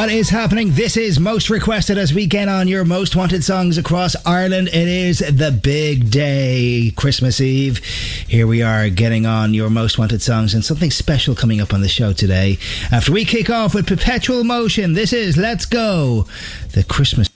What is happening? This is most requested as we get on your most wanted songs across Ireland. It is the big day, Christmas Eve. Here we are getting on your most wanted songs and something special coming up on the show today. After we kick off with Perpetual Motion, this is Let's Go, the Christmas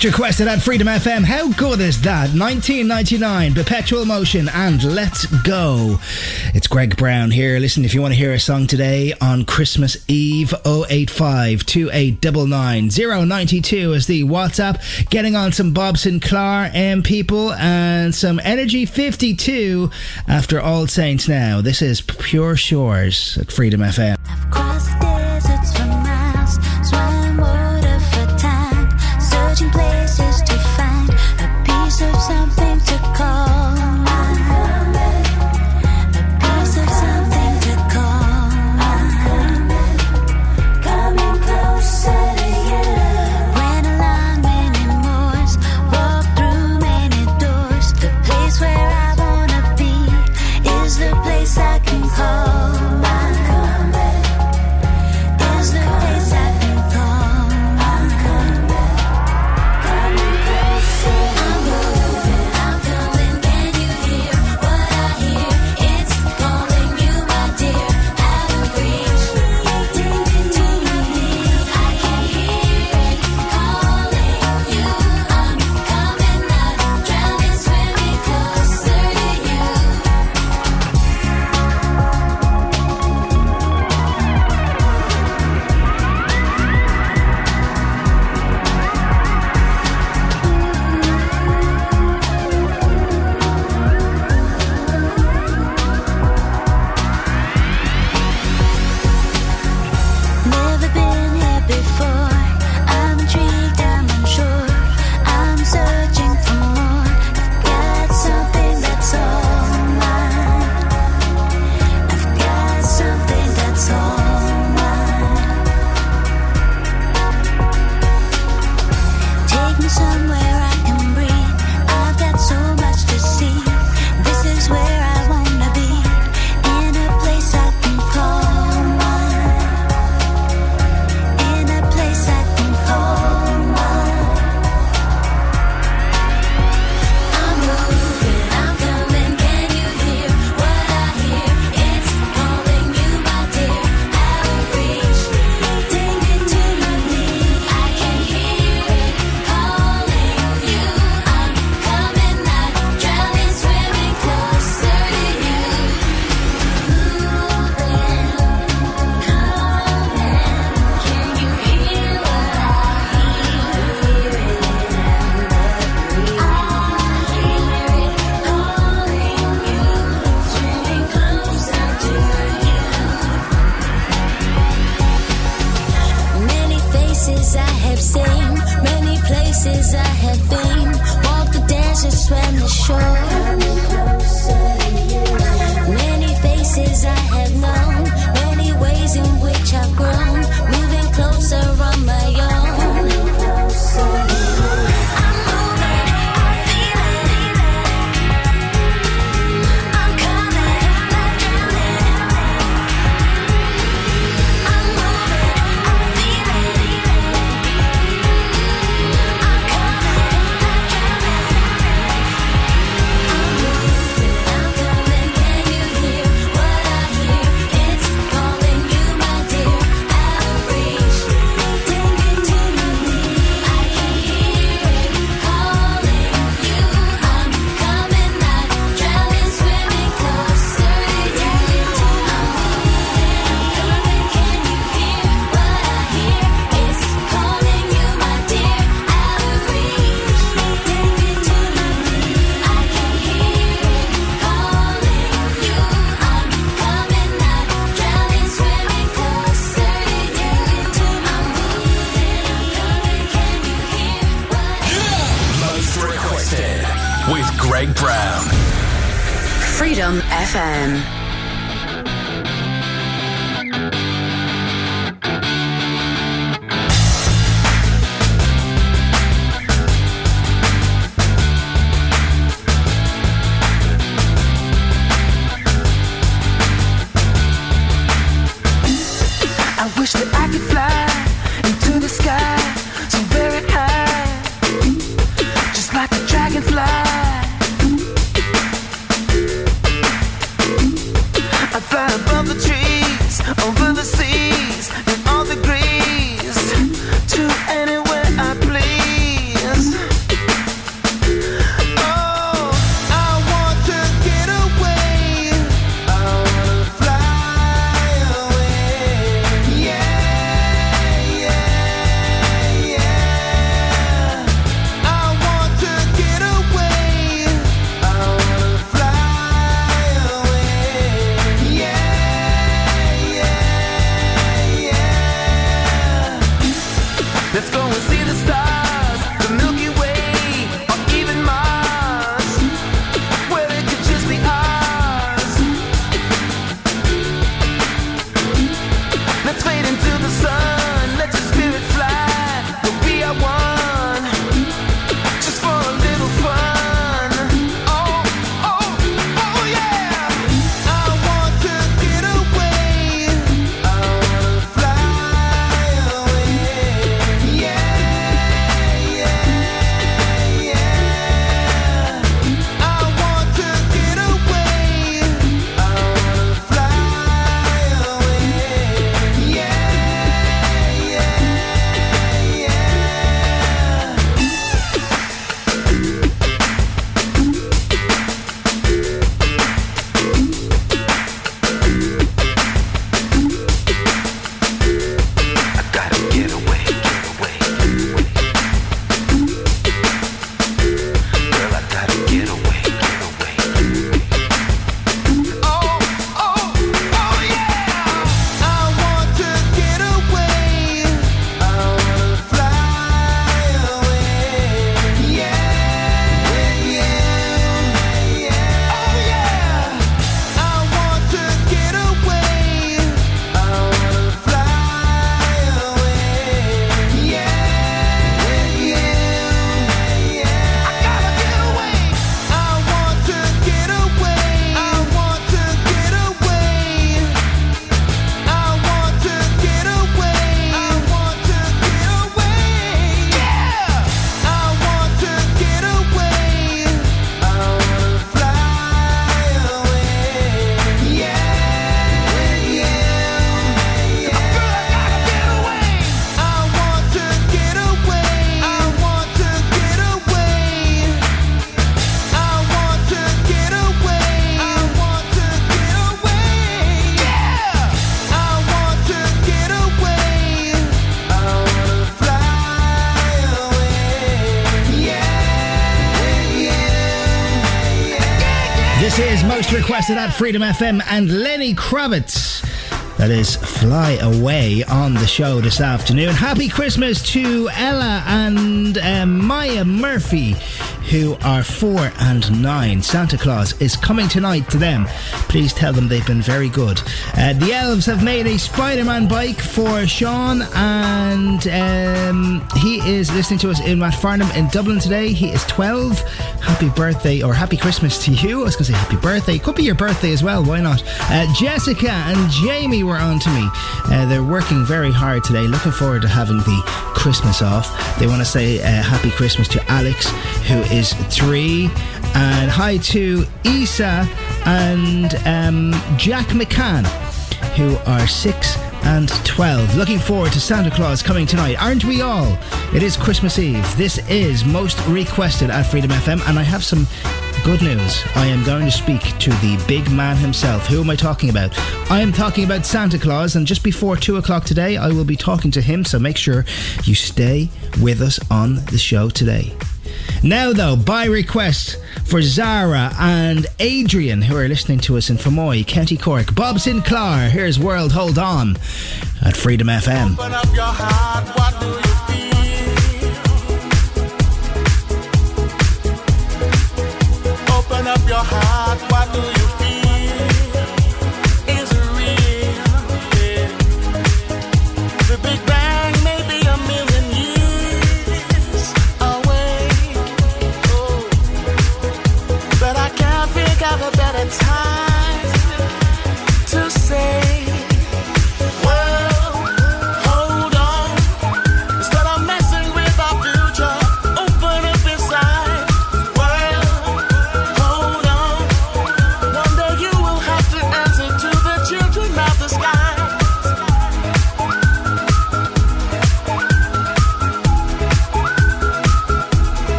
Most requested at Freedom FM. How good is that? 1999, Perpetual Motion, and Let's Go. It's Greg Browne here. Listen, if you want to hear a song today on Christmas Eve, 085 2899 092 is the WhatsApp. Getting on some Bob Sinclar M people and some Energy 52 after All Saints now. This is Pure Shores at Freedom FM. Requested at Freedom FM and Lenny Kravitz that is Fly Away on the show this afternoon. Happy Christmas to Ella and uh, Maya Murphy who are four and nine. Santa Claus is coming tonight to them. Please tell them they've been very good. Uh, the elves have made a Spider Man bike for Sean, and um, he is listening to us in Rathfarnham in Dublin today. He is 12. Happy birthday, or happy Christmas to you. I was going to say happy birthday. Could be your birthday as well. Why not? Uh, Jessica and Jamie were on to me. Uh, they're working very hard today. Looking forward to having the Christmas off. They want to say uh, happy Christmas to Alex, who is is three. And hi to Isa and um, Jack McCann, who are six and 12. Looking forward to Santa Claus coming tonight. Aren't we all? It is Christmas Eve. This is most requested at Freedom FM, and I have some good news. I am going to speak to the big man himself. Who am I talking about? I am talking about Santa Claus, and just before 2 o'clock today, I will be talking to him, so make sure you stay with us on the show today. Now, though, by request for Zara and Adrian, who are listening to us in Fermoy, County Cork, Bob Sinclar, here's World Hold On at Freedom FM. Open up your heart,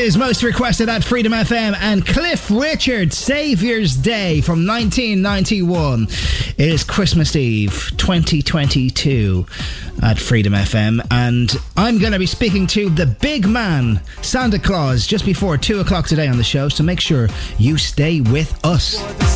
is most requested at Freedom FM and Cliff Richard, Saviour's Day from 1991. It is Christmas Eve 2022 at Freedom FM, and I'm going to be speaking to the big man, Santa Claus, just before 2 o'clock today on the show, so make sure you stay with us.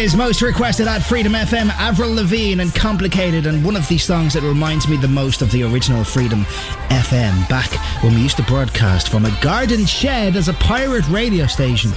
Is most requested at Freedom FM, Avril Lavigne and Complicated, and one of the songs that reminds me the most of the original Freedom FM back when we used to broadcast from a garden shed as a pirate radio station.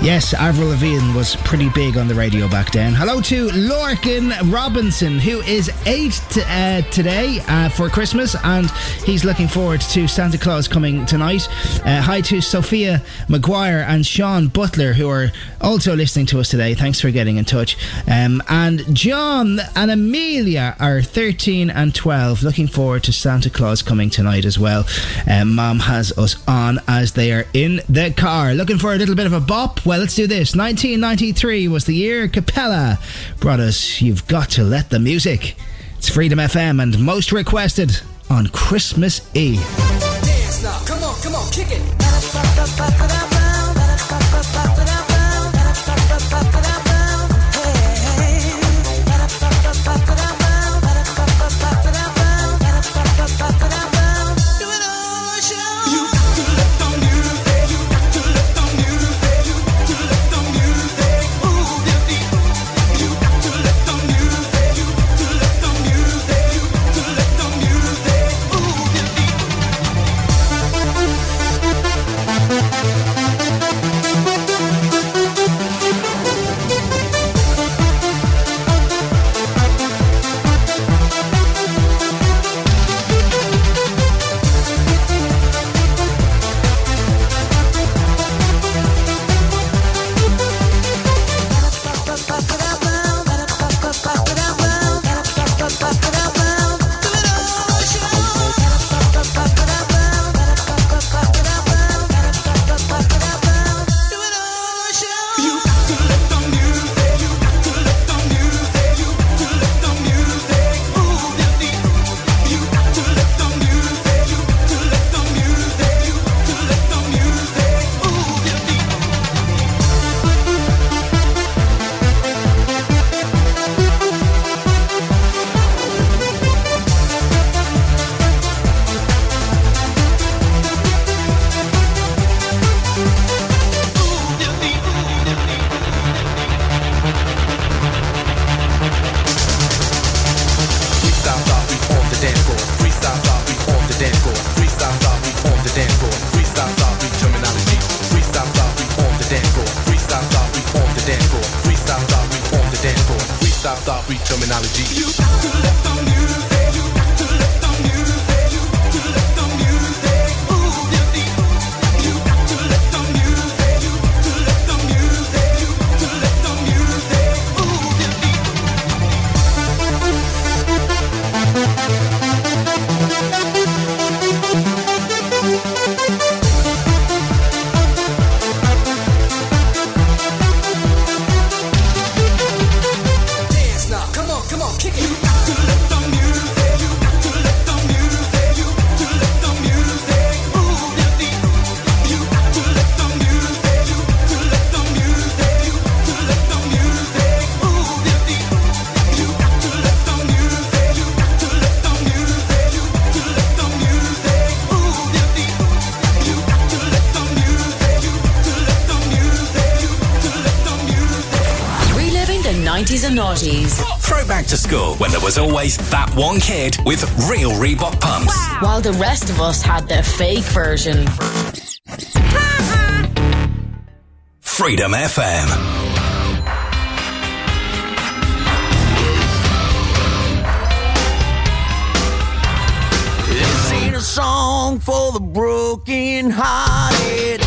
Yes, Avril Lavigne was pretty big on the radio back then. Hello to Lorcan Robinson, who is eight t- uh, today uh, for Christmas, and he's looking forward to Santa Claus coming tonight. Uh, hi to Sophia McGuire and Sean Butler, who are also listening to us today. Thanks for getting in touch. Um, and John and Amelia are 13 and 12, looking forward to Santa Claus coming tonight as well. Um, Mom has us on as they are in the car, looking for a little bit of a bop. Well, let's do this. 1993 was the year Cappella brought us You've Got to Let the Music. It's Freedom FM and most requested on Christmas Eve. Dance now, come on, come on, kick it. Always that one kid with real Reebok pumps. Wow. While the rest of us had the fake version. Freedom FM. This ain't a song for the broken hearted.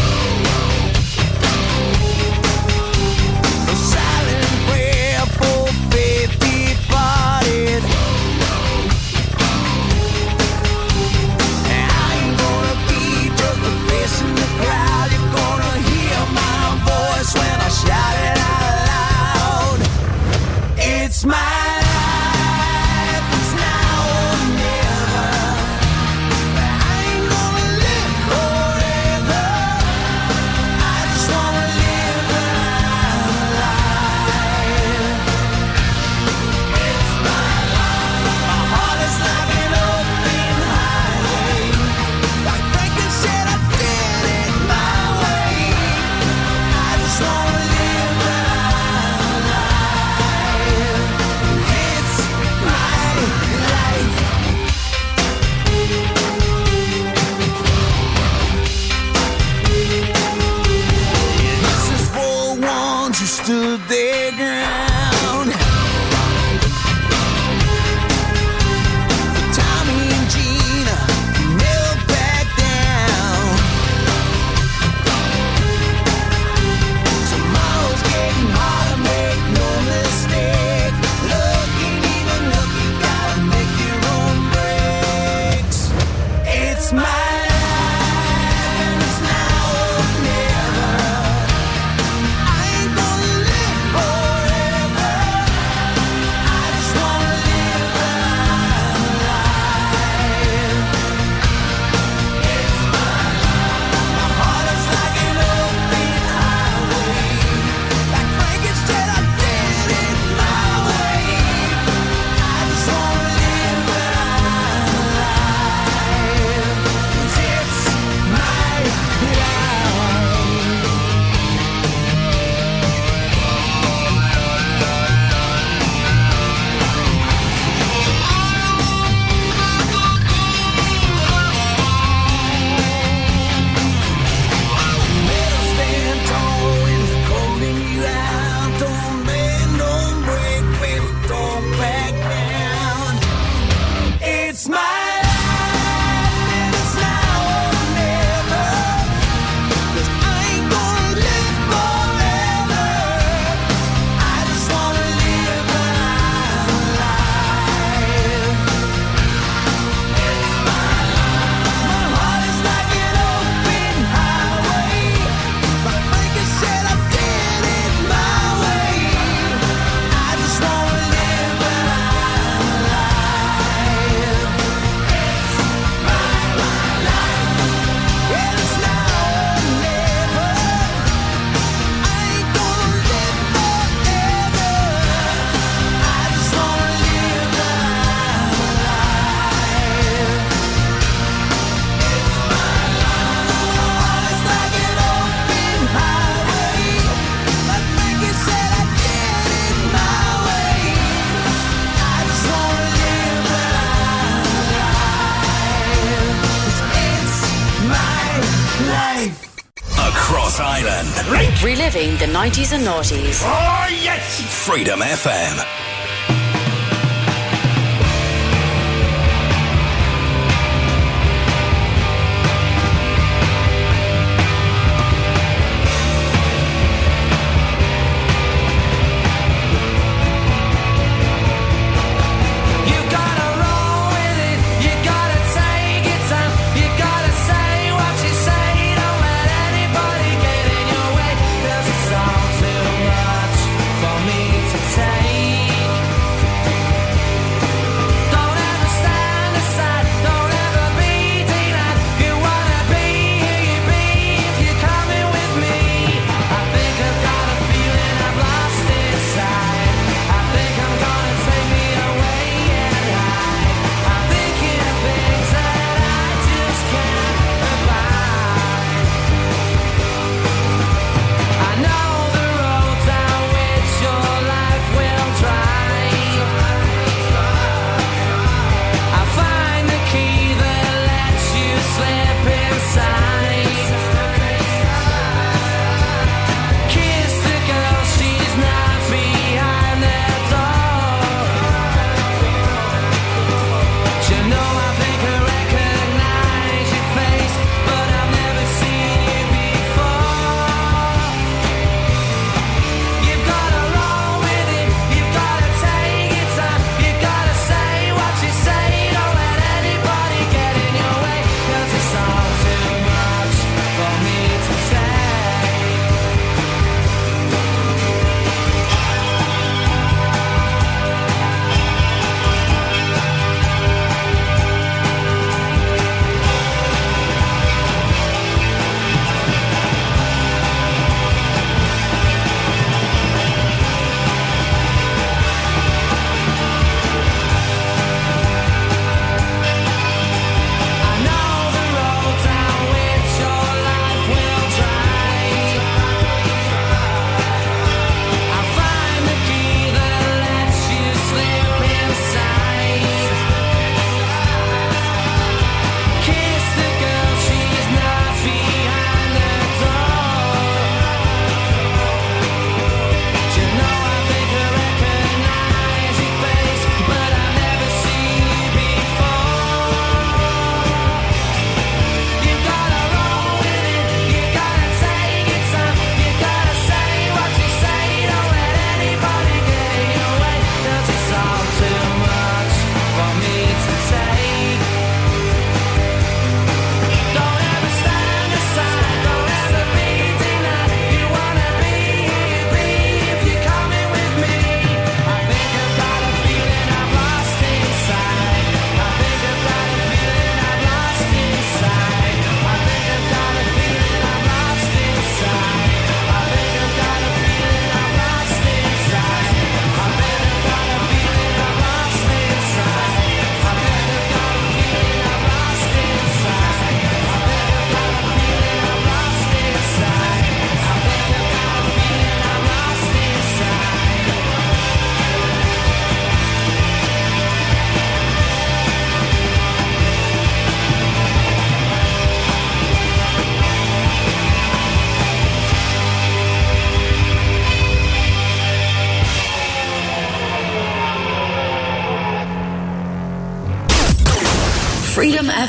Reliving the 90s and noughties. Oh, yes! Freedom FM.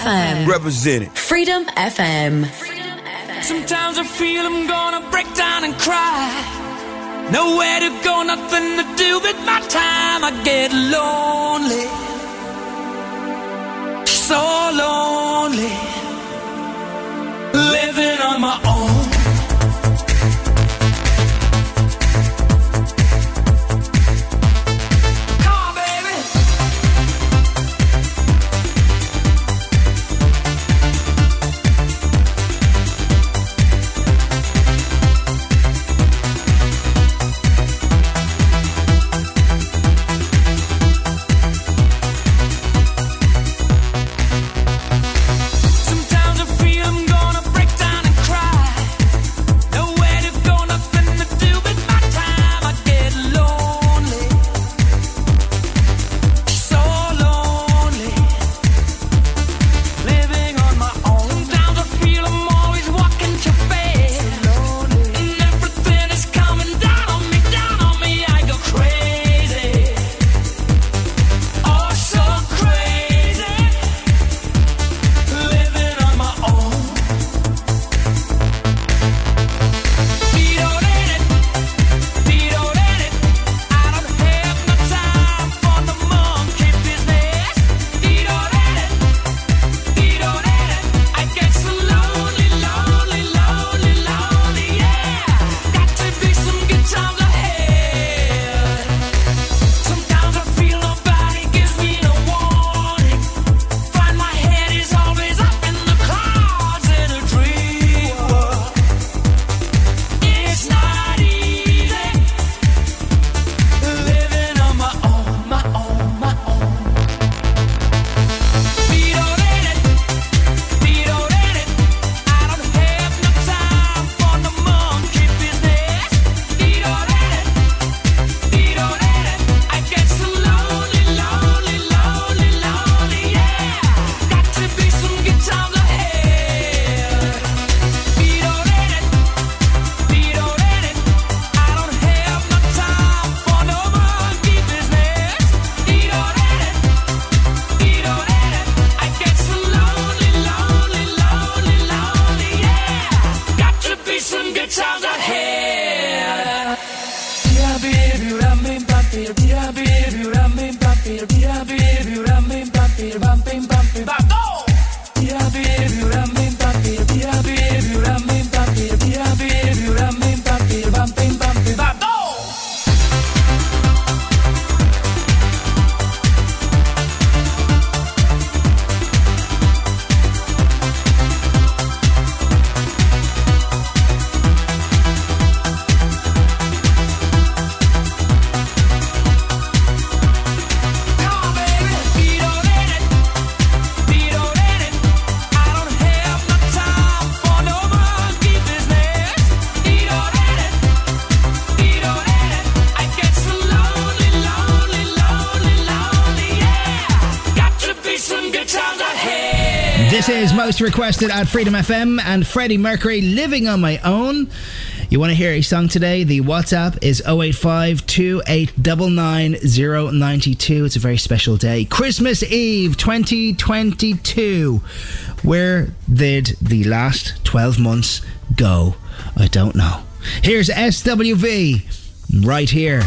FM. Represented. Freedom FM. Sometimes I feel I'm gonna break down and cry. Nowhere to go, nothing to do with my time. I get lonely. Requested at Freedom FM and Freddie Mercury living on my own. You want to hear a song today? The WhatsApp is 085 It's a very special day. Christmas Eve 2022. Where did the last 12 months go? I don't know. Here's SWV right here.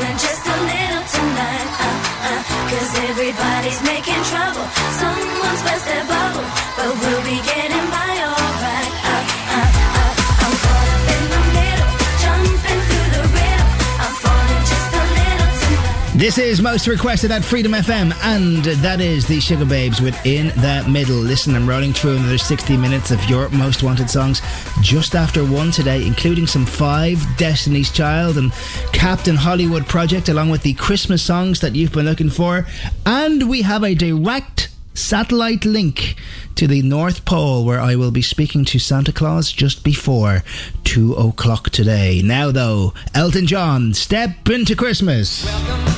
I'm falling just a little tonight. Uh, uh, Cause everybody's making trouble. Someone's burst their bubble, but we'll be getting This is most requested at Freedom FM, and that is the Sugababes with In the Middle. Listen, I'm rolling through another 60 minutes of your most wanted songs just after one today, including some five Destiny's Child and Captain Hollywood Project, along with the Christmas songs that you've been looking for. And we have a direct satellite link to the North Pole where I will be speaking to Santa Claus just before two o'clock today. Now, though, Elton John, Step into Christmas. Welcome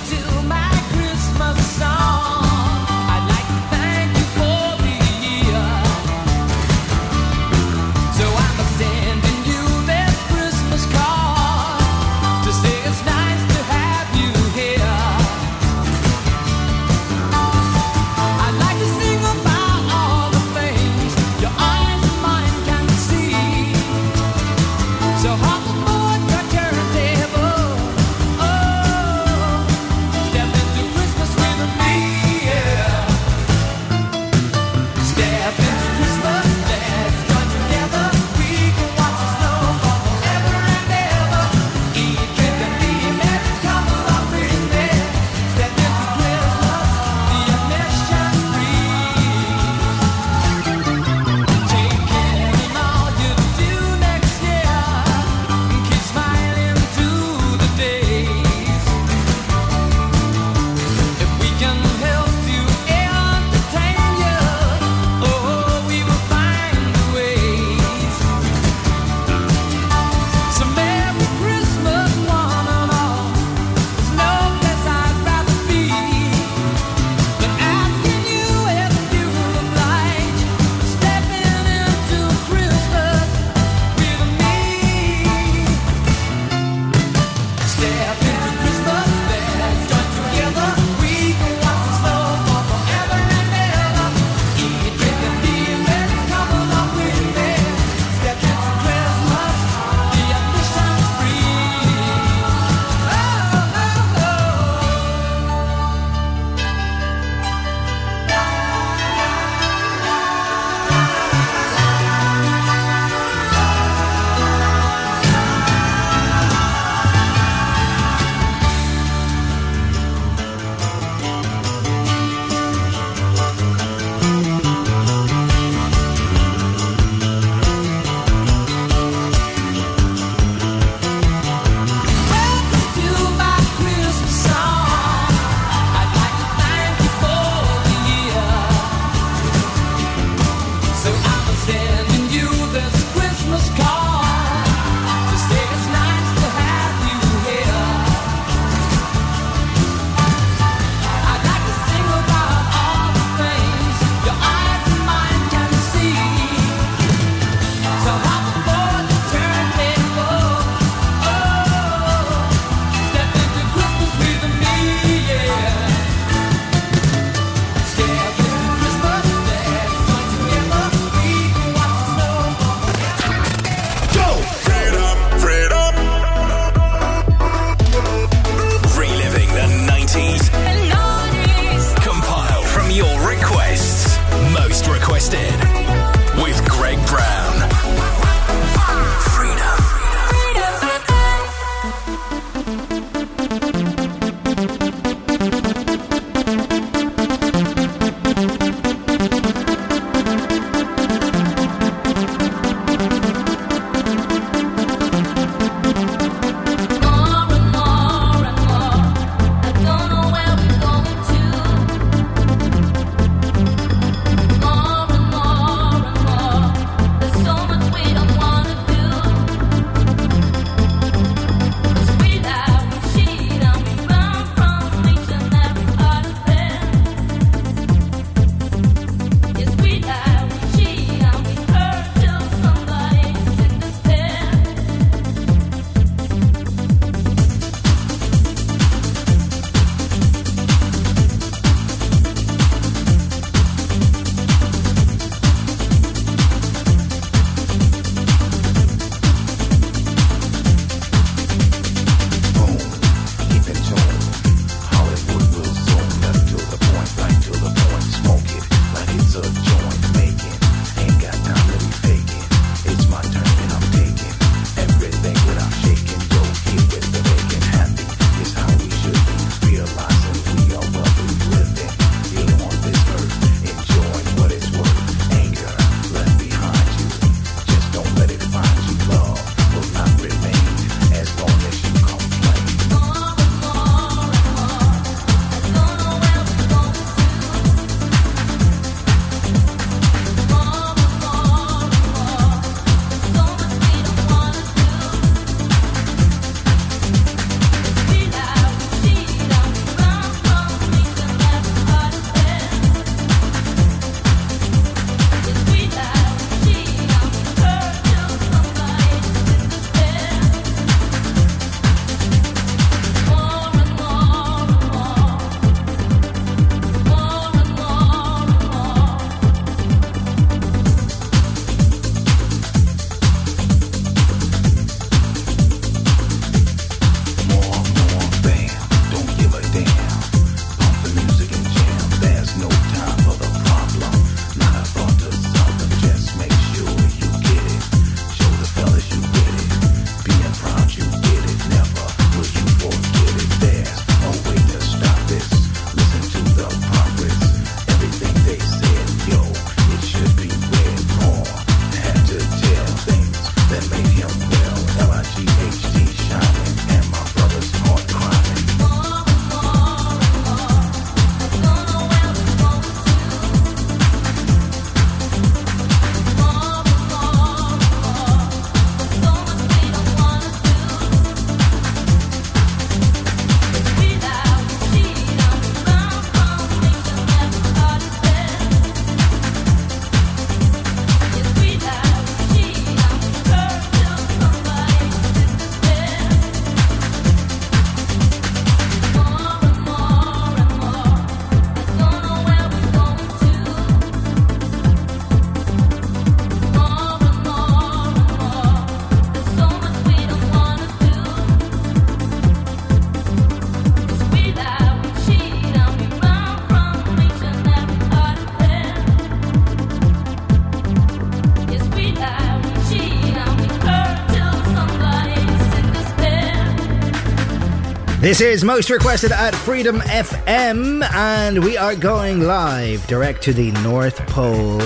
This is most requested at Freedom FM, and we are going live direct to the North Pole.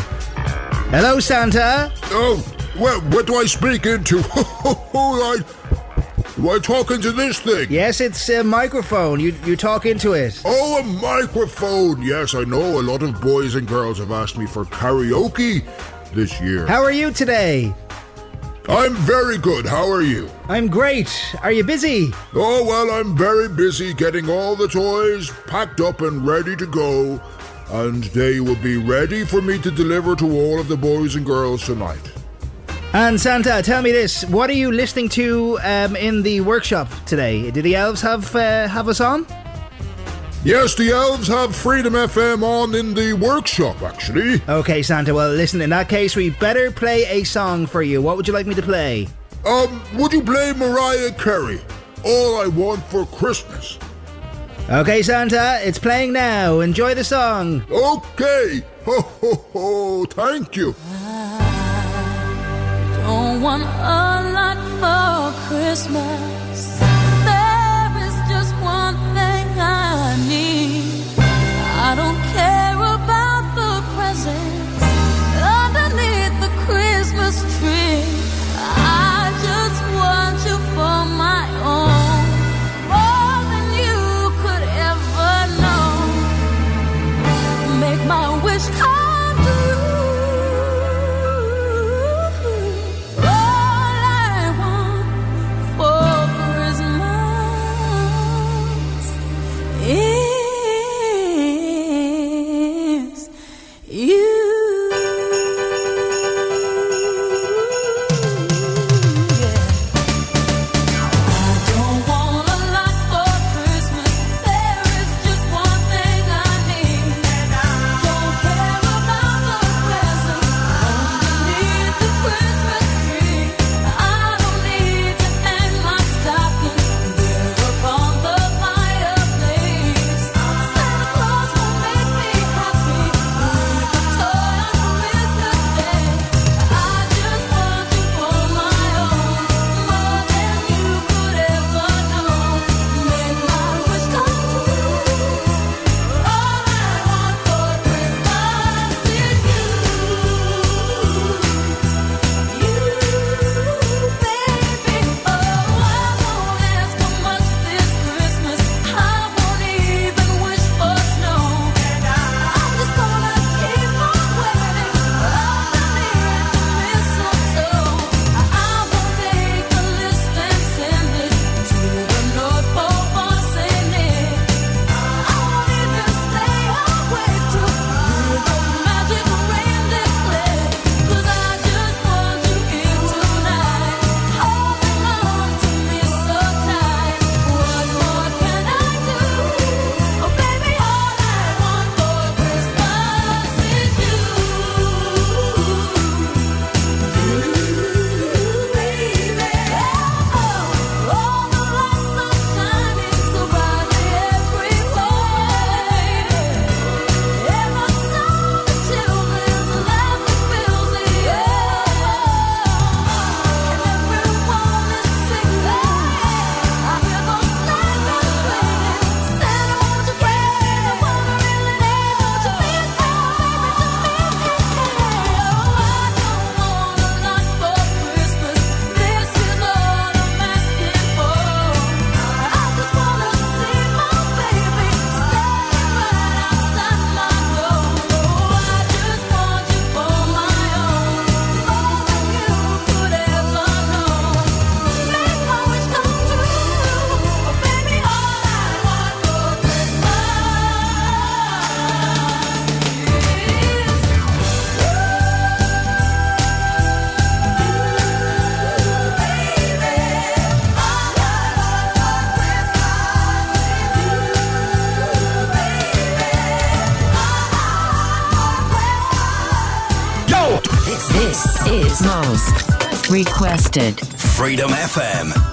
Hello, Santa. Oh, well, what do I speak into? I, I talking to this thing? Yes, it's a microphone. You you talk into it. Oh, a microphone. Yes, I know. A lot of boys and girls have asked me for karaoke this year. How are you today? I'm very good. How are you? I'm great. Are you busy? Oh, well, I'm very busy getting all the toys packed up and ready to go, and they will be ready for me to deliver to all of the boys and girls tonight. And Santa, tell me this: What are you listening to um, in the workshop today? Do the elves have uh, have us on? Yes, the elves have Freedom FM on in the workshop, actually. Okay, Santa. Well, listen. In that case, we better play a song for you. What would you like me to play? Um, would you play Mariah Carey? All I Want for Christmas. Okay, Santa. It's playing now. Enjoy the song. Okay. Ho ho ho. Thank you. I don't want a lot for Christmas. I Freedom FM.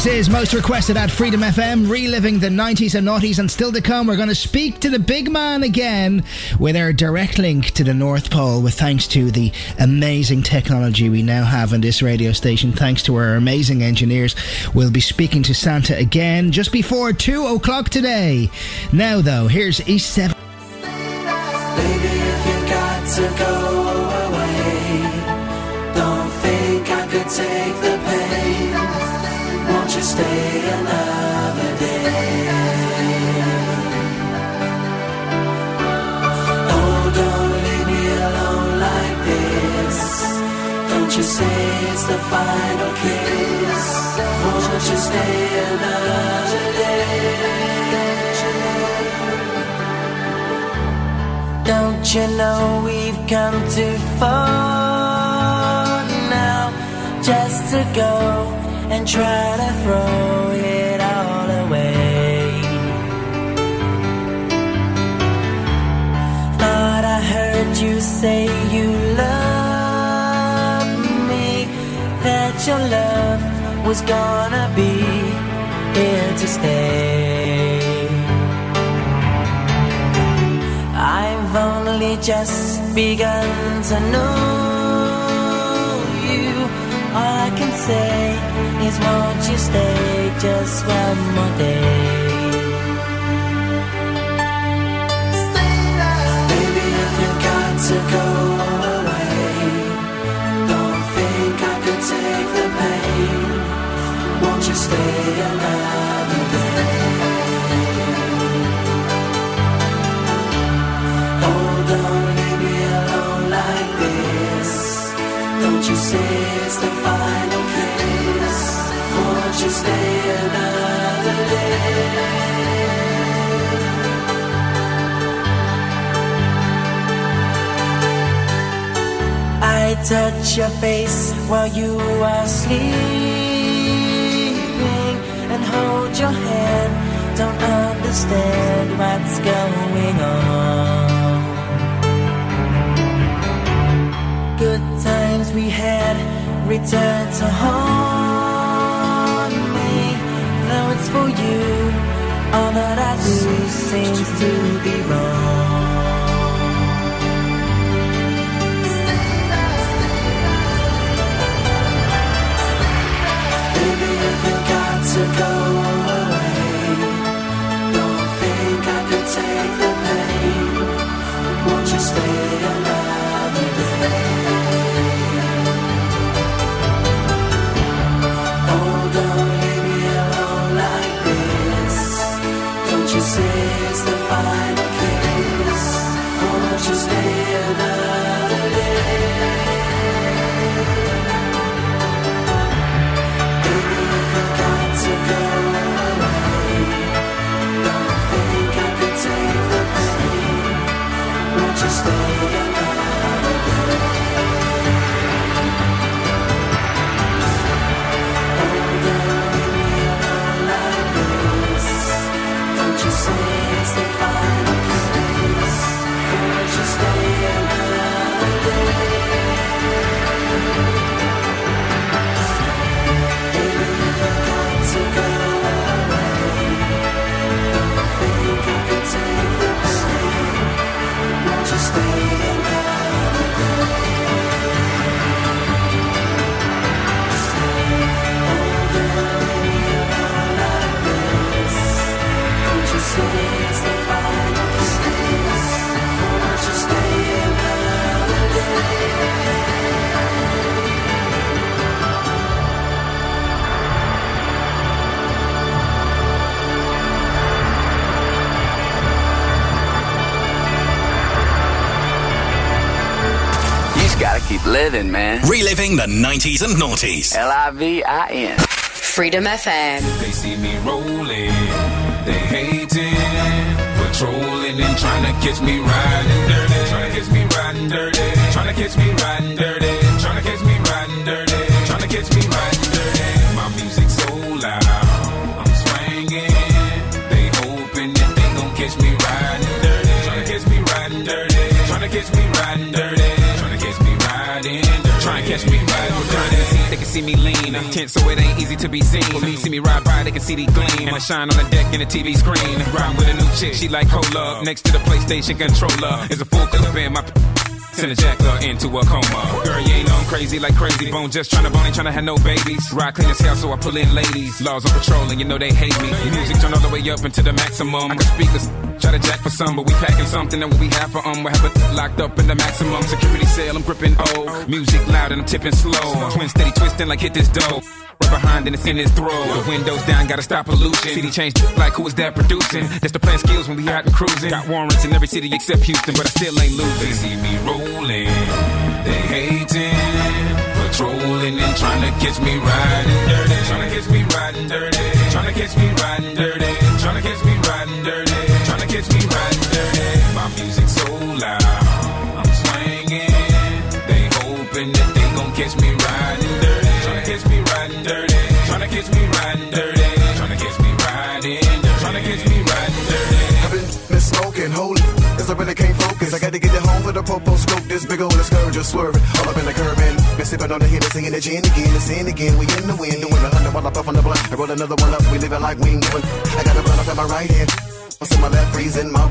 This is most requested at Freedom FM, reliving the 90s and noughties, and still to come. We're going to speak to the big man again with our direct link to the North Pole, with thanks to the amazing technology we now have on this radio station. Thanks to our amazing engineers, we'll be speaking to Santa again just before two o'clock today. Now, though, here's East 17. Baby, if you Won't stay another day? Oh, don't leave me alone like this. Don't you say it's the final kiss. Won't you stay another day? Don't you know we've come too far now just to go and try to throw it all away? Thought I heard you say you love me, that your love was gonna be here to stay. I've only just begun to know. All I can say is, won't you stay just one more day? Baby, if you got to go away, don't think I could take the pain. Won't you stay another day? Don't you say it's the final kiss? Won't you stay another day? I touch your face while you are sleeping and hold your hand. Don't understand what's going on. Return to haunt me. Though it's for you, all that I do seems to be wrong. To go away, don't think I could take the pain. Won't you stay another living, man. Reliving the 90s and noughties. L I V I N. Freedom FM. They see me rolling, they hating, patrolling and trying to catch me riding dirty, trying to catch me riding dirty, see me lean, tense so it ain't easy to be seen. For me, see me ride by, they can see the gleam. And I shine on the deck in the TV screen. Ride with a new chick, she like cola. Next to the PlayStation controller is a full clip in my. Send a jacker into a coma. Girl, you ain't I'm crazy like crazy bone. Just tryna bone, ain't tryna have no babies. Ride clean as hell, so I pull in ladies. Laws on patrol, and you know they hate me. Music turn all the way up into the maximum. I can speak try to jack for some, but we packing something that we have for um. We have it locked up in the maximum security cell. I'm gripping O. Music loud and I'm tipping slow. Twin steady twisting like hit this dough. Right behind and it's in his throat. The windows down, gotta stop pollution. City changed like who is that producing? That's the plan skills when we out and cruising. Got warrants in every city except Houston, but I still ain't losing. They see me rolling, they hating, patrolling and trying to catch me riding dirty, trying to catch me riding dirty, trying to catch me riding dirty, trying to catch me catch me riding dirty. My music so loud, I'm swinging. They hoping that they gon' catch me riding dirty, trying to catch me riding dirty, trying to catch me riding dirty, trying to catch me riding to catch me riding dirty. I've been, been smoking, holy, cause I really can't focus. I gotta get it home for the popo scope. This big old scourge just swerving, all up in the curb and been sipping on the hit and singing the gin again, the sin again. We in the wind, doing a hundred while I puff on the blunt. I roll another one up, we living like we ain't. I got a blunt up in my right hand, what's in my left, freezing my.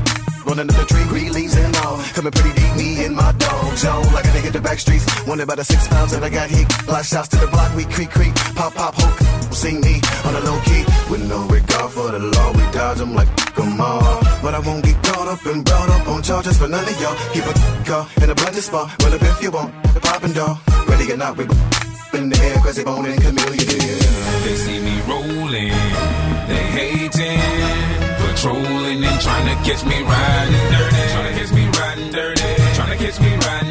Running up the tree, green leaves and all. Coming pretty deep, me and my dog, Joe. Like a nigga the back streets. Wanted by the six pounds that I got hit. Lot shots to the block, we creak, creak. Pop, pop, hook. See me on the low key. With no regard for the law, we dodge them like come on. But I won't get caught up and brought up on charges for none of y'all. Keep a car uh, in a blended spot. Well, up if you want the poppin' dog. Ready or not, we in the air, they bone and chameleon. Yeah. They see me rolling, they hating, patrolling and trying to catch me riding dirty, trying to catch me riding dirty, trying to catch me riding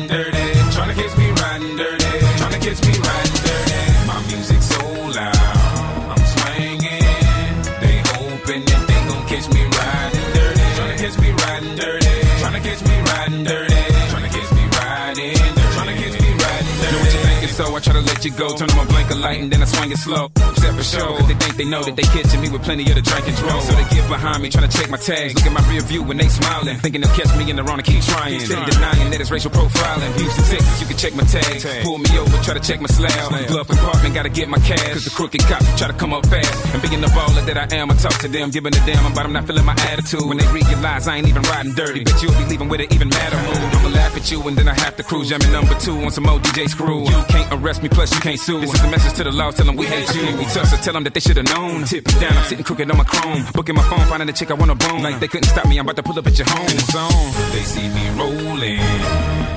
let you go. Turn on my blinker light and then I swing it slow. Except for show, cause they think they know that they catching me with plenty of the drink and drove. So they get behind me, trying to check my tags. Look at my rear view when they smiling. Thinking they'll catch me in the wrong and keep trying. Steady denying that it's racial profiling. Houston, Texas, you can check my tags. Pull me over, try to check my slab. Glove compartment, gotta get my cash. Cause the crooked cop try to come up fast. And being the baller that I am, I talk to them, giving a damn about them not feeling my attitude. When they realize I ain't even riding dirty, but you'll be leaving with an even madder mood. I'ma laugh at you and then I have to cruise. Jamming number two on some old DJ screw. You can't arrest me, plus you can't sue. This is a message to the law, tell them we hate you. We tough, so tell them that they should've known. Tip down, I'm sitting crooked on my chrome. Booking my phone, finding a chick I wanna bone. Like they couldn't stop me, I'm about to pull up at your home. Zone. They see me rolling,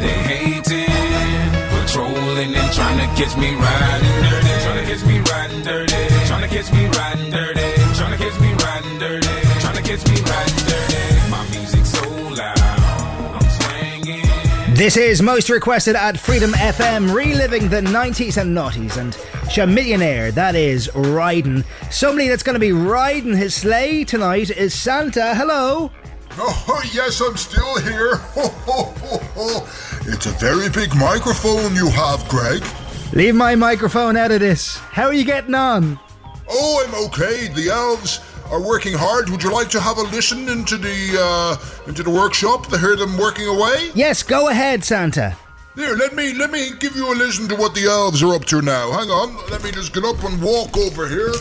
they hating, patrolling and trying to catch me riding dirty, trying to catch me riding dirty, This is most requested at Freedom FM, reliving the 90s and noughties. And Chamillionaire, that is riding. Somebody that's going to be riding his sleigh tonight is Santa. Hello. Oh, yes, I'm still here. it's a very big microphone you have, Greg. Leave my microphone out of this. How are you getting on? Oh, I'm okay. The elves are working hard. Would you like to have a listen into the uh, into the workshop to hear them working away? Yes, go ahead, Santa. Here, let me let me give you a listen to what the elves are up to now. Hang on, let me just get up and walk over here.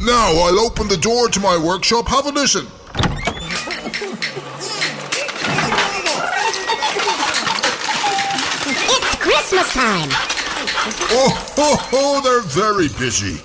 Now I'll open the door to my workshop. Have a listen. It's Christmas time. Oh, oh, oh they're very busy.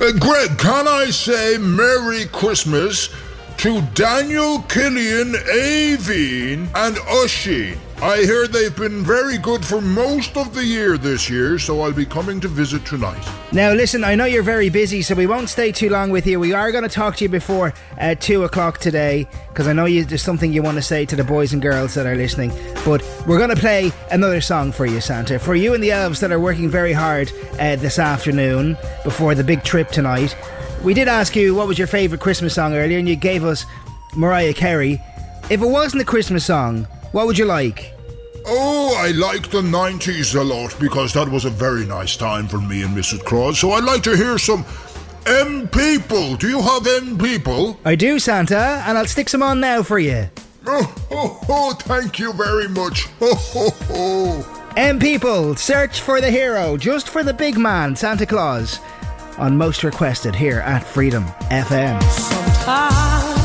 Uh, Greg, can I say Merry Christmas to Daniel Killian, Aveen, and Usheen. I hear they've been very good for most of the year this year, so I'll be coming to visit tonight. Now, listen, I know you're very busy, so we won't stay too long with you. We are going to talk to you before uh, 2 o'clock today, because I know you, there's something you want to say to the boys and girls that are listening. But we're going to play another song for you, Santa. For you and the elves that are working very hard uh, this afternoon before the big trip tonight. We did ask you what was your favourite Christmas song earlier, and you gave us Mariah Carey. If it wasn't a Christmas song, what would you like? Oh, I like the 90s a lot because that was a very nice time for me and Mrs. Claus. So I'd like to hear some M People. Do you have M People? I do, Santa, and I'll stick some on now for you. Oh, oh, oh thank you very much. Oh, oh, oh. M People, search for the hero, just for the big man, Santa Claus, on Most Requested here at Freedom FM. Sometimes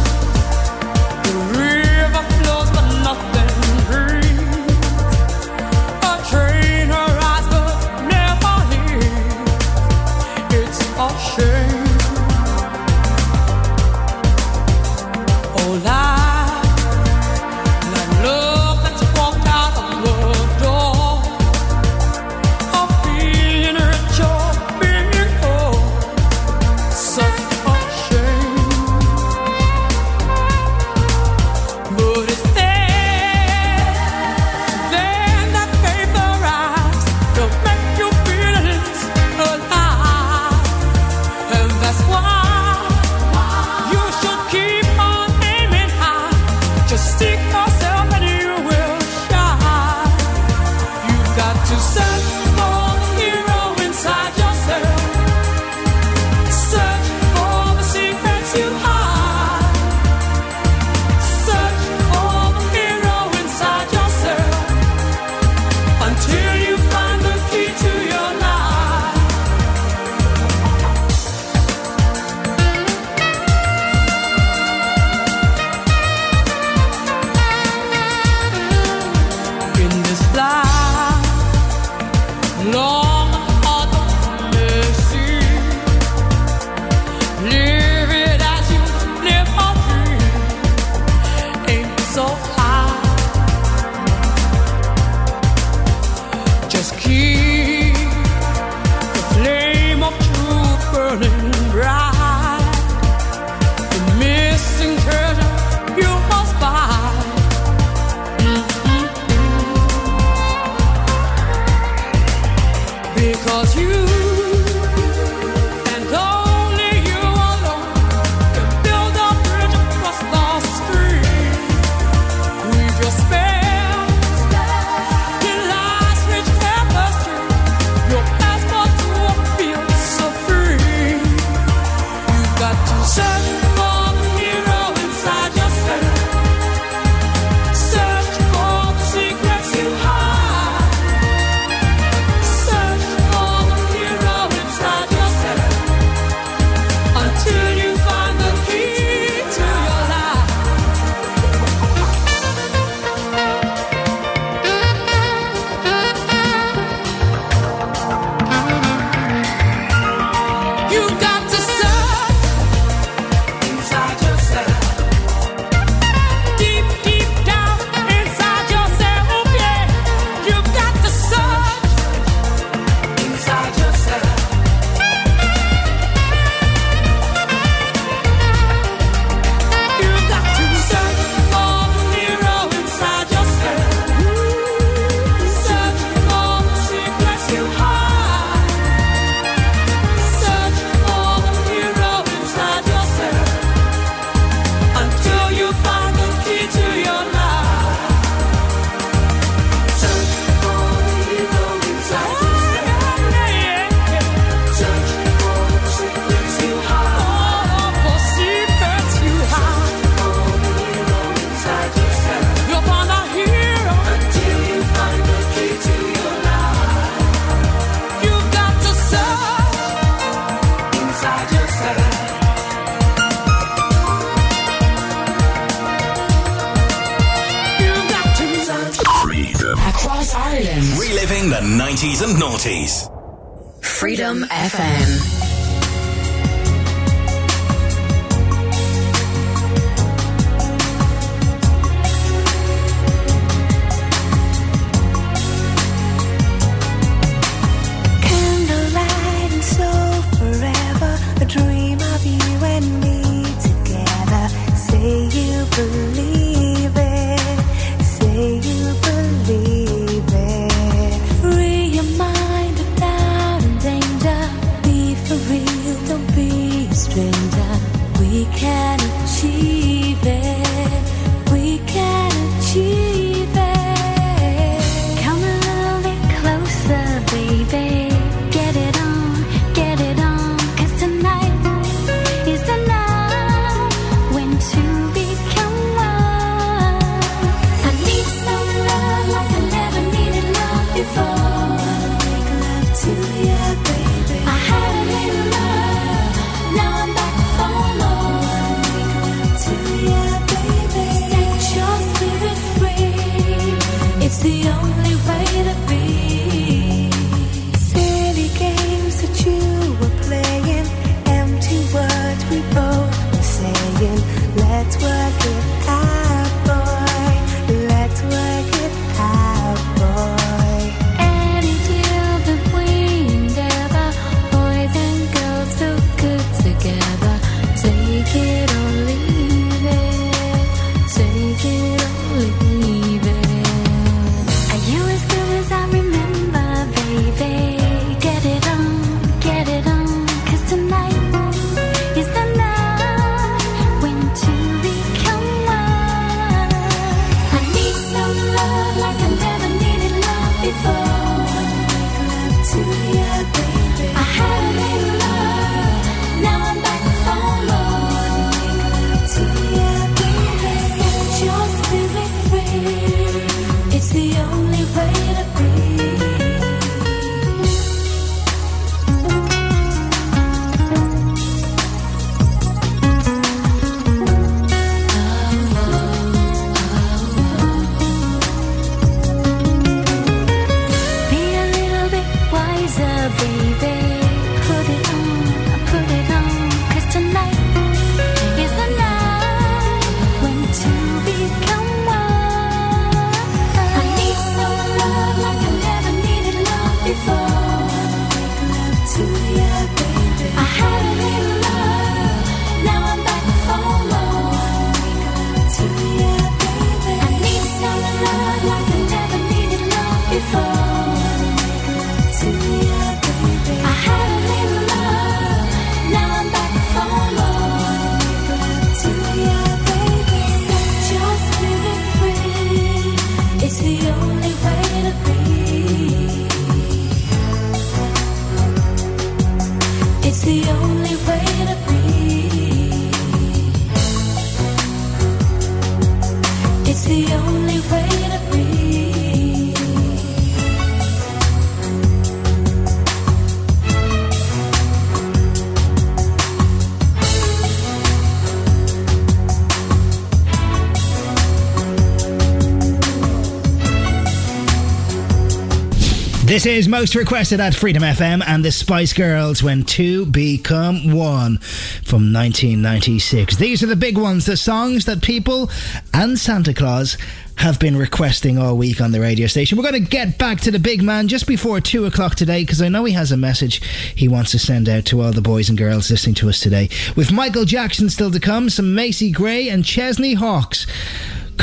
Is most requested at Freedom FM and the Spice Girls when two become one from 1996. These are the big ones, the songs that people and Santa Claus have been requesting all week on the radio station. We're going to get back to the big man just before two o'clock today because I know he has a message he wants to send out to all the boys and girls listening to us today. With Michael Jackson still to come, some Macy Gray and Chesney Hawks.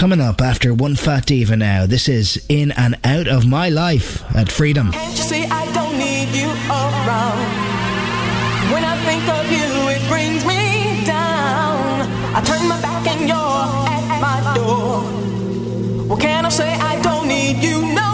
Coming up after Onephatdeeva now. This is In and Out of My Life at Freedom. Can't you see I don't need you around? When I think of you, it brings me down. I turn my back and you're at my door. What can I say? I don't need you no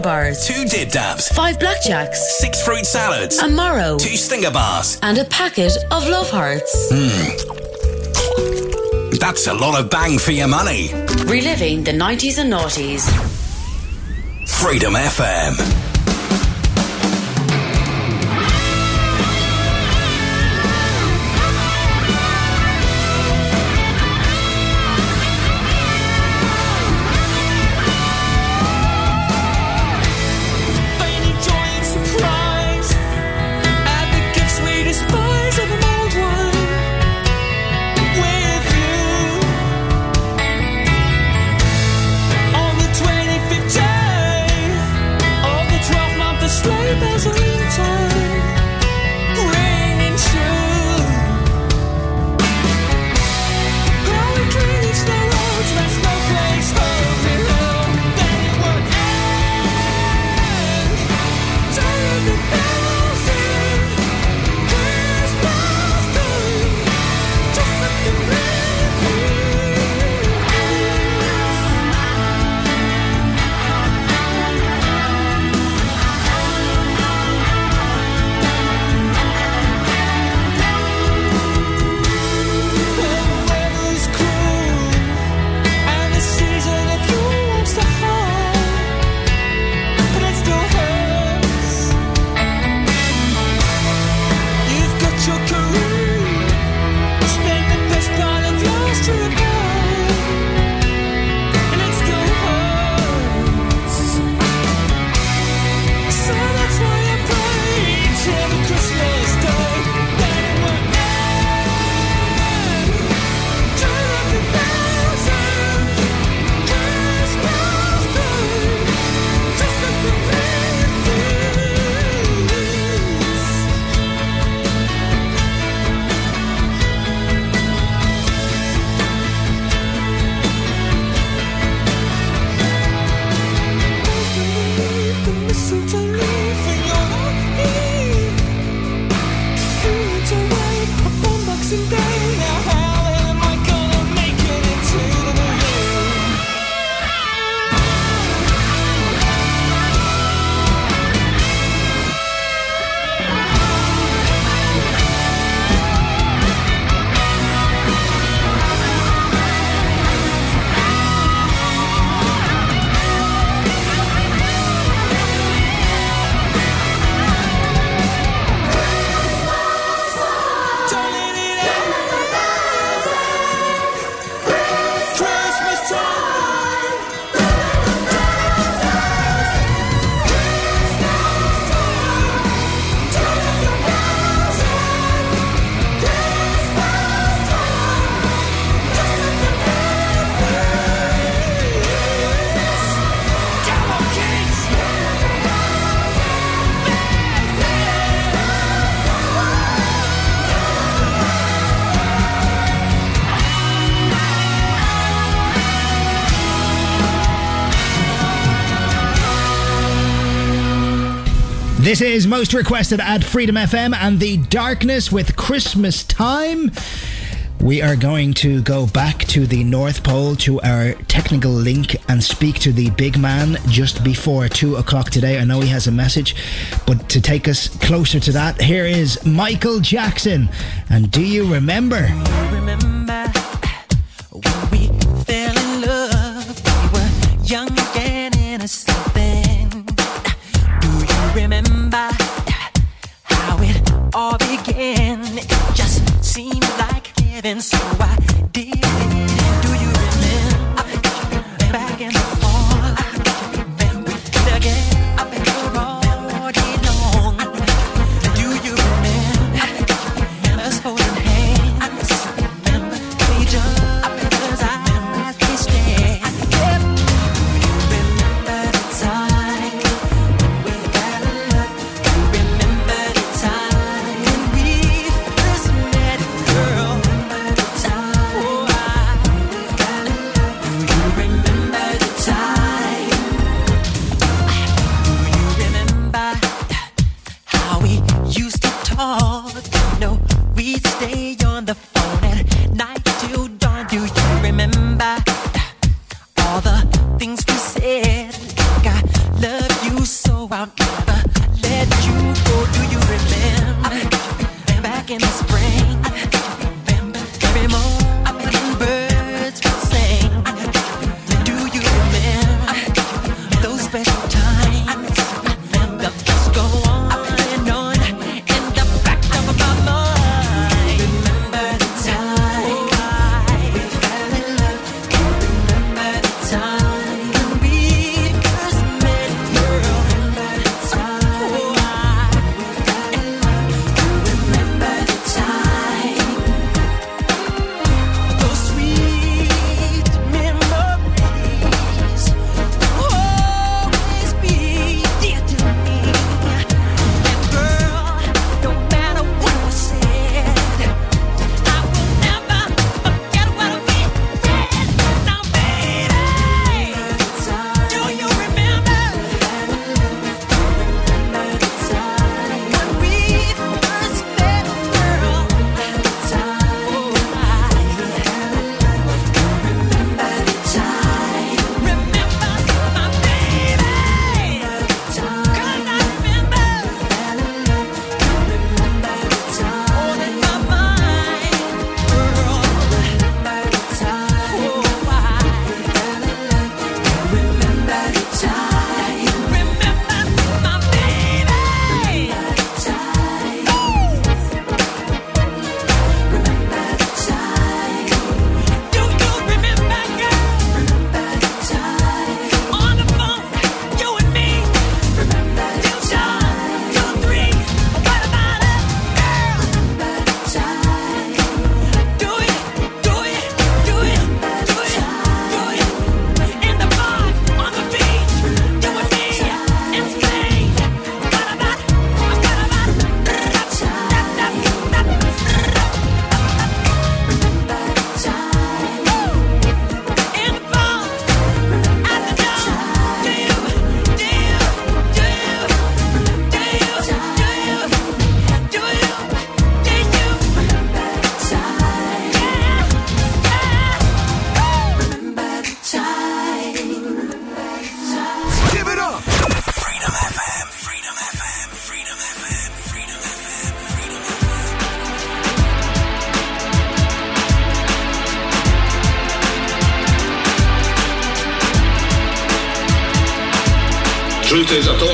bars, two dip dabs, five blackjacks, six fruit salads, a Moro, two stinger bars, and a packet of love hearts. Hmm, That's a lot of bang for your money. Reliving the 90s and noughties. Freedom FM. This is most requested at Freedom FM and the darkness with Christmas time. We are going to go back to the North Pole to our technical link and speak to the big man just before two o'clock today. I know he has a message, but to take us closer to that, here is Michael Jackson. And do you remember?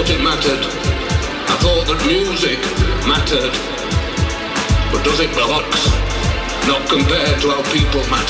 that it mattered. I thought that music mattered. But does it, matter? Not compared to how people matter.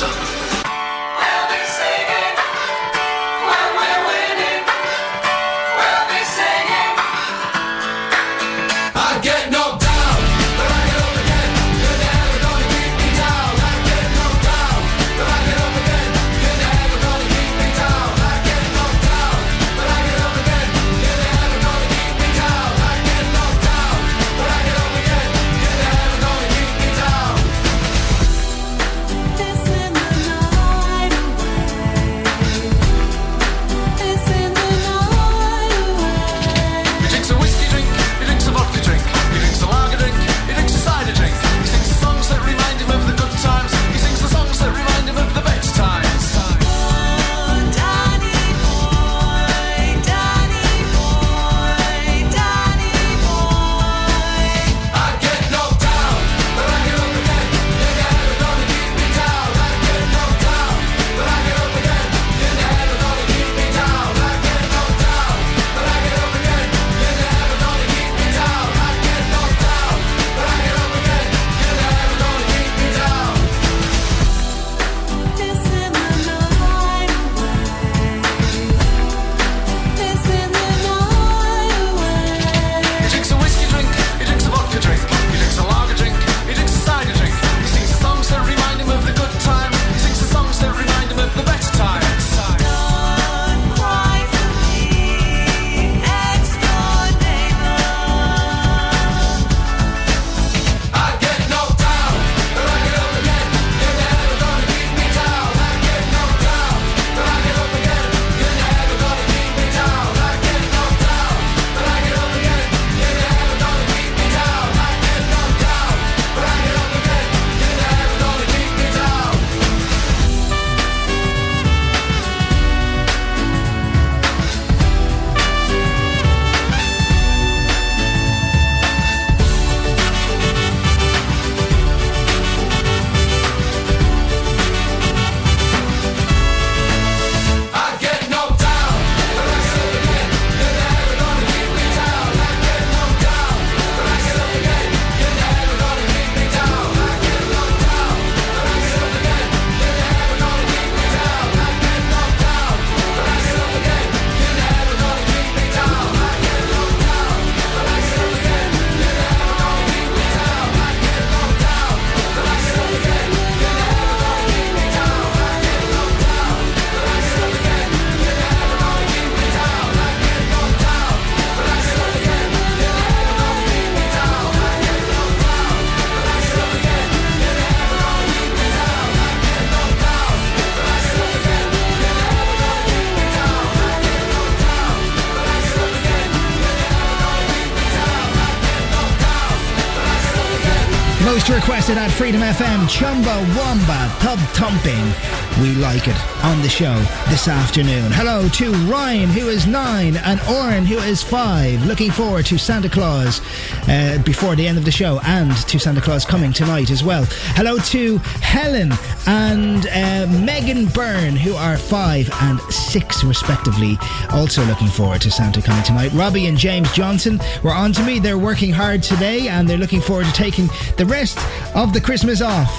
Requested at Freedom FM, Chumba Wamba, Tub Thumping. We like it on the show this afternoon. Hello to Ryan, who is nine, and Oren, who is five. Looking forward to Santa Claus uh, before the end of the show and to Santa Claus coming tonight as well. Hello to Helen and uh, Megan Byrne, who are five and six, respectively. Also looking forward to Santa coming tonight. Robbie and James Johnson were on to me. They're working hard today and they're looking forward to taking the rest of the Christmas off.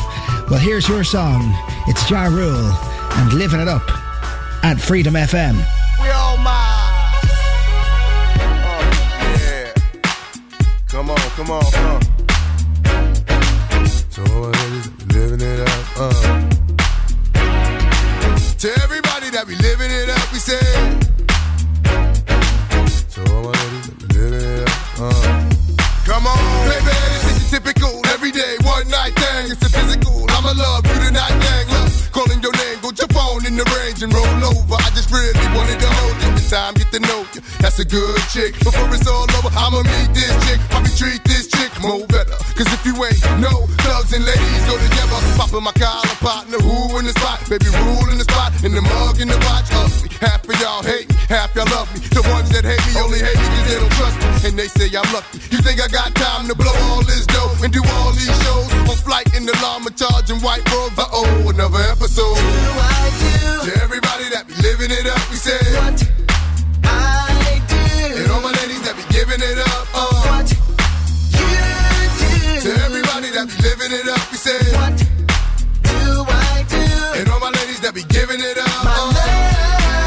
Well, here's your song. It's Ja Rule and living it up at Freedom FM. We all mine. Oh, yeah. Come on, come on, uh. So my living it up, uh. To everybody that be living it up, we say. So all living it up, uh. Come on, baby, this is typical everyday one night thing. It's a physical. I'ma love you tonight, gang. And roll over. I just really wanted to hold you. Time, get to know you. That's a good chick. Before it's all over, I'ma meet this chick. Probably treat this chick more better. Cause if you ain't no thugs and ladies go together. Popping my collar partner, who in the spot? Baby, rule in the spot. In the mug, in the watch, ugly. Half of y'all hate me, half y'all love me. The ones that hate me only hate me cause they don't trust me. And they say I'm lucky. You think I got time to blow all this dough and do all these shows? On flight in the llama charging white robes. Uh oh, another episode. Living it up, we say. What do I do? And all my ladies that be giving it up. My uh.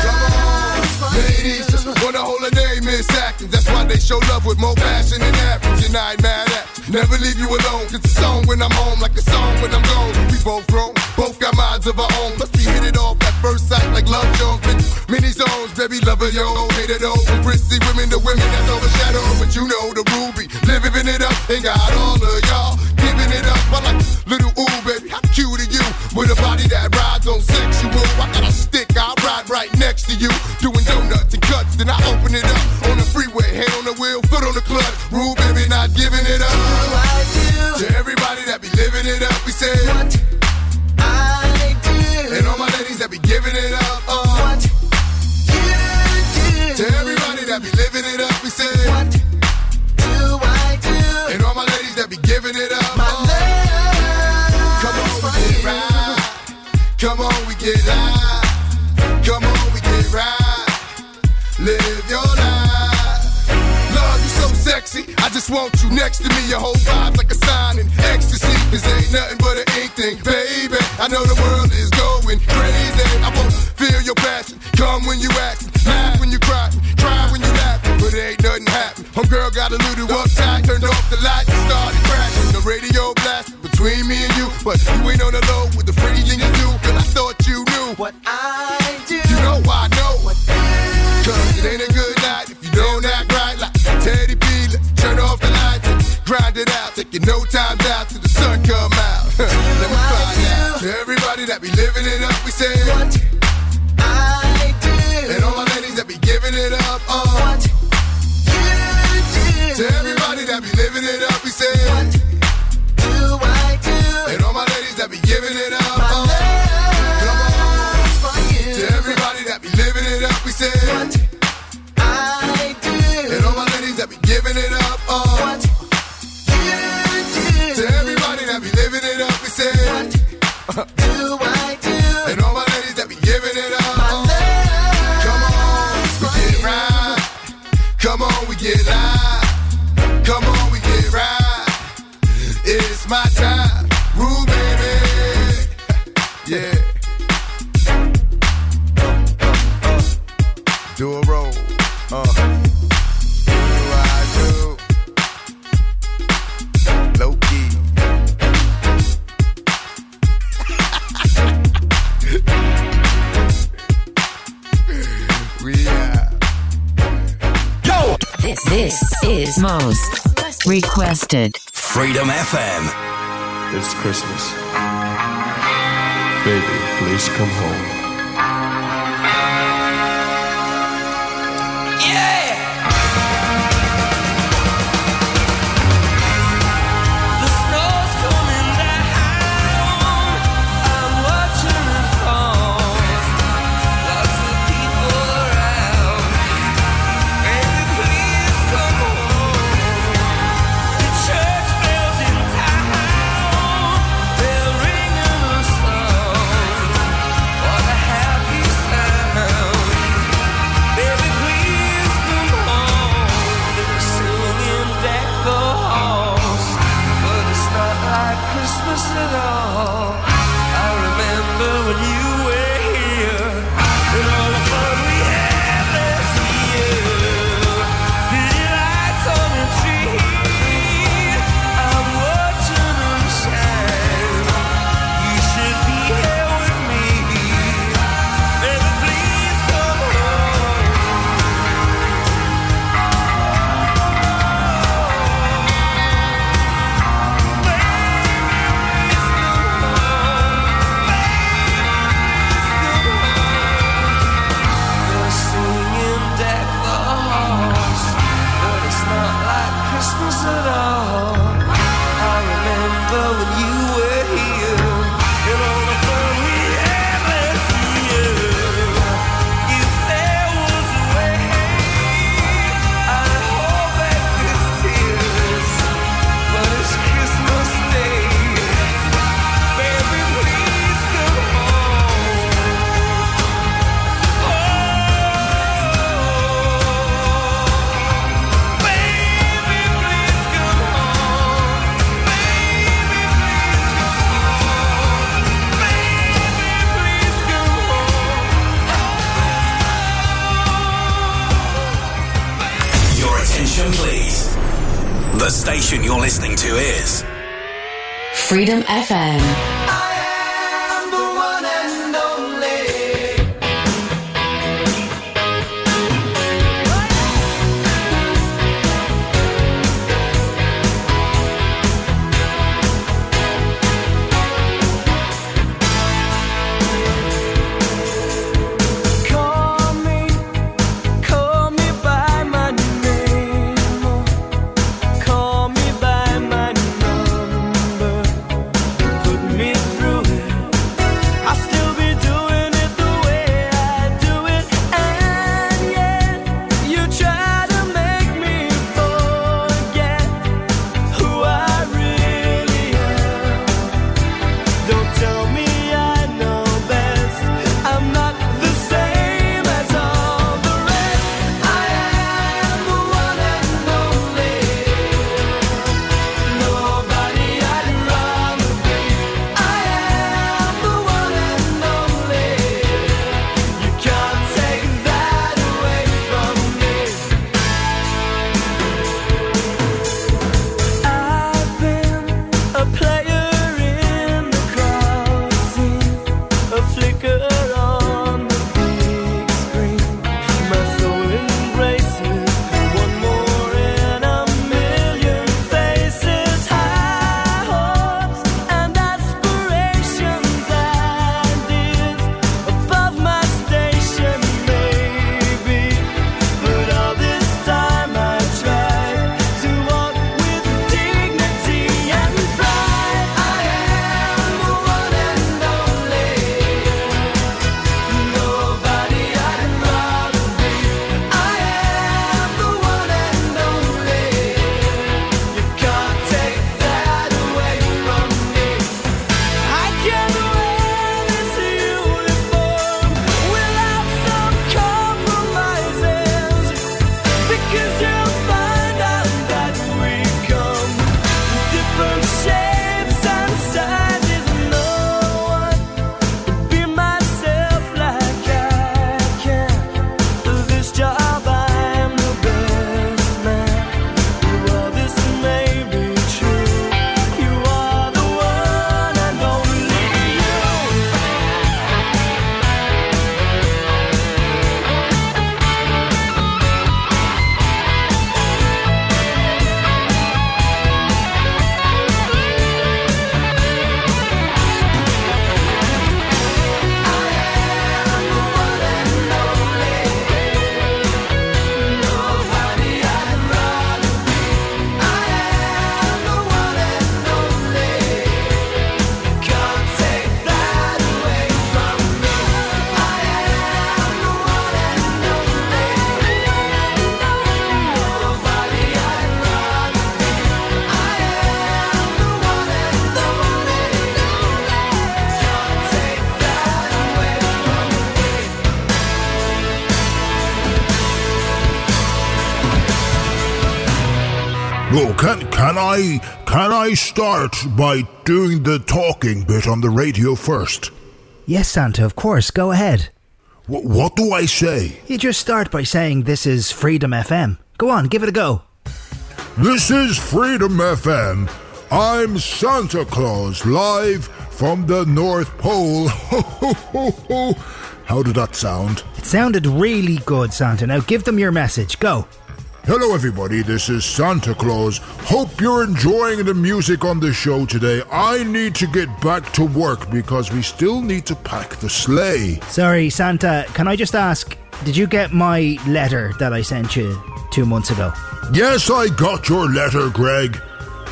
Come on. Ladies just wanna a name in seconds. That's why they show love with more passion than average. And I ain't mad at you. Never leave you alone. It's song when I'm home, like a song when I'm gone. We both grown, both got minds of our own. Must be hit it off at first sight like love Jones. Many zones, baby, lover, yo, hate it all. From prissy women to women that's overshadowed. But you know the ruby, living it up. Ain't got all of sexual. I got a stick, I'll ride right next to you. Just want you next to me. Your whole vibe's like a sign in ecstasy. This ain't nothing but an Inc thing, baby. I know the world is going crazy. I won't feel your passion. Come when you act, laugh when you cry, cry when you laugh. But it ain't nothing happen. Homegirl got a little uptight, turned off the lights and started crashing. The radio blasting between me and you, but you ain't on the low that be living it up, we say. What? I is Most requested. Freedom FM. It's Christmas. Baby, please come home. Can can I can I start by doing the talking bit on the radio first? Yes, Santa, of course. Go ahead. W- what do I say? You just start by saying this is Freedom FM. Go on, give it a go. This is Freedom FM. I'm Santa Claus live from the North Pole. How did that sound? It sounded really good, Santa. Now give them your message. Go. Hello, everybody. This is Santa Claus. Hope you're enjoying the music on the show today. I need to get back to work because we still need to pack the sleigh. Sorry, Santa, can I just ask, did you get my letter that I sent you two months ago? Yes, I got your letter, Greg.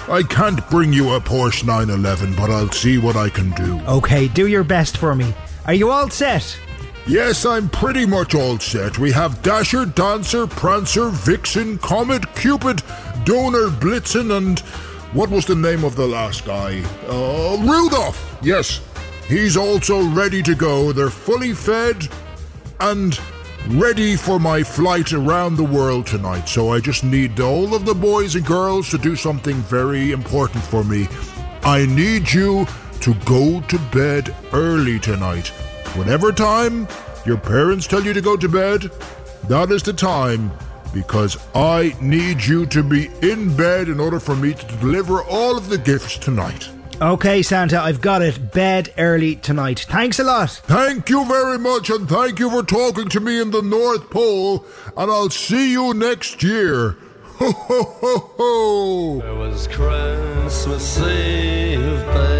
I can't bring you a Porsche 911, but I'll see what I can do. Okay, do your best for me. Are you all set? Yes, I'm pretty much all set. We have Dasher, Dancer, Prancer, Vixen, Comet, Cupid, Donner, Blitzen, and what was the name of the last guy? Uh, Rudolph! Yes, he's also ready to go. They're fully fed and ready for my flight around the world tonight. So I just need all of the boys and girls to do something very important for me. I need you to go to bed early tonight. Whatever time your parents tell you to go to bed, that is the time because I need you to be in bed in order for me to deliver all of the gifts tonight. Okay, Santa, I've got it. Bed early tonight. Thanks a lot. Thank you very much, and thank you for talking to me in the North Pole, and I'll see you next year. Ho, ho, ho, ho. It was Christmas Eve, babe, in the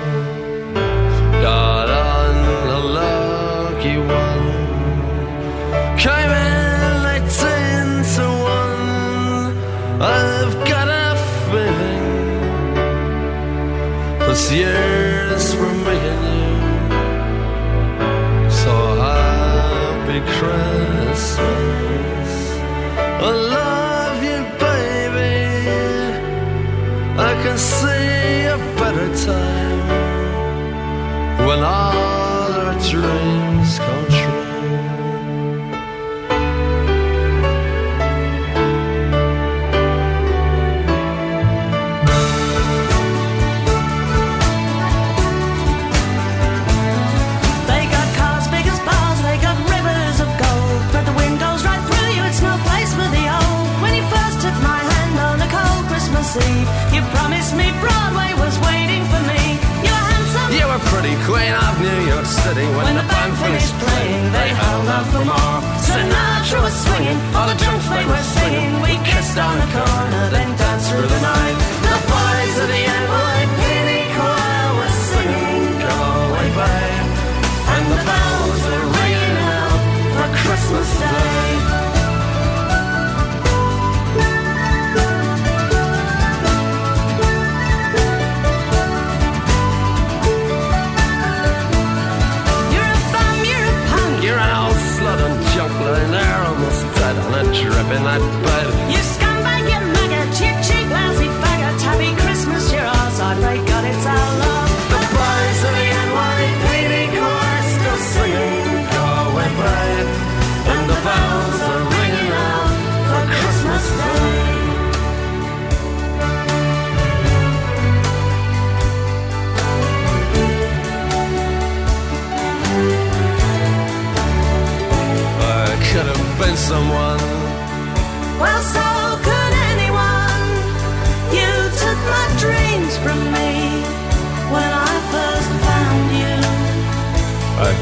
I love you, baby. I can see me Broadway was waiting for me. You were handsome. You were pretty queen of New York City when, When the band finished playing. they held out for more. Sinatra was swinging, all the drunks they were singing. We kissed on the corner, then danced through the night. In that bed. You scumbag, you maggot, you cheap, lousy faggot. Happy Christmas, you're ours. I pray God it's our love. The boys of the NYPD choir still singing, Go away, babe. And the bells are ringing out for Christmas Day. I could have been someone.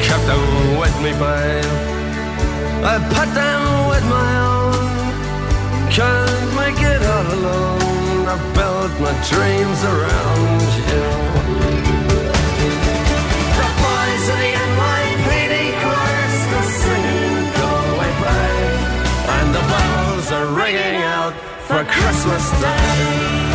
cut down with me bail. I put down with my own, can't make it all alone. I built my dreams around you. The boys the NYPD and the bells are ringing out for Christmas Day.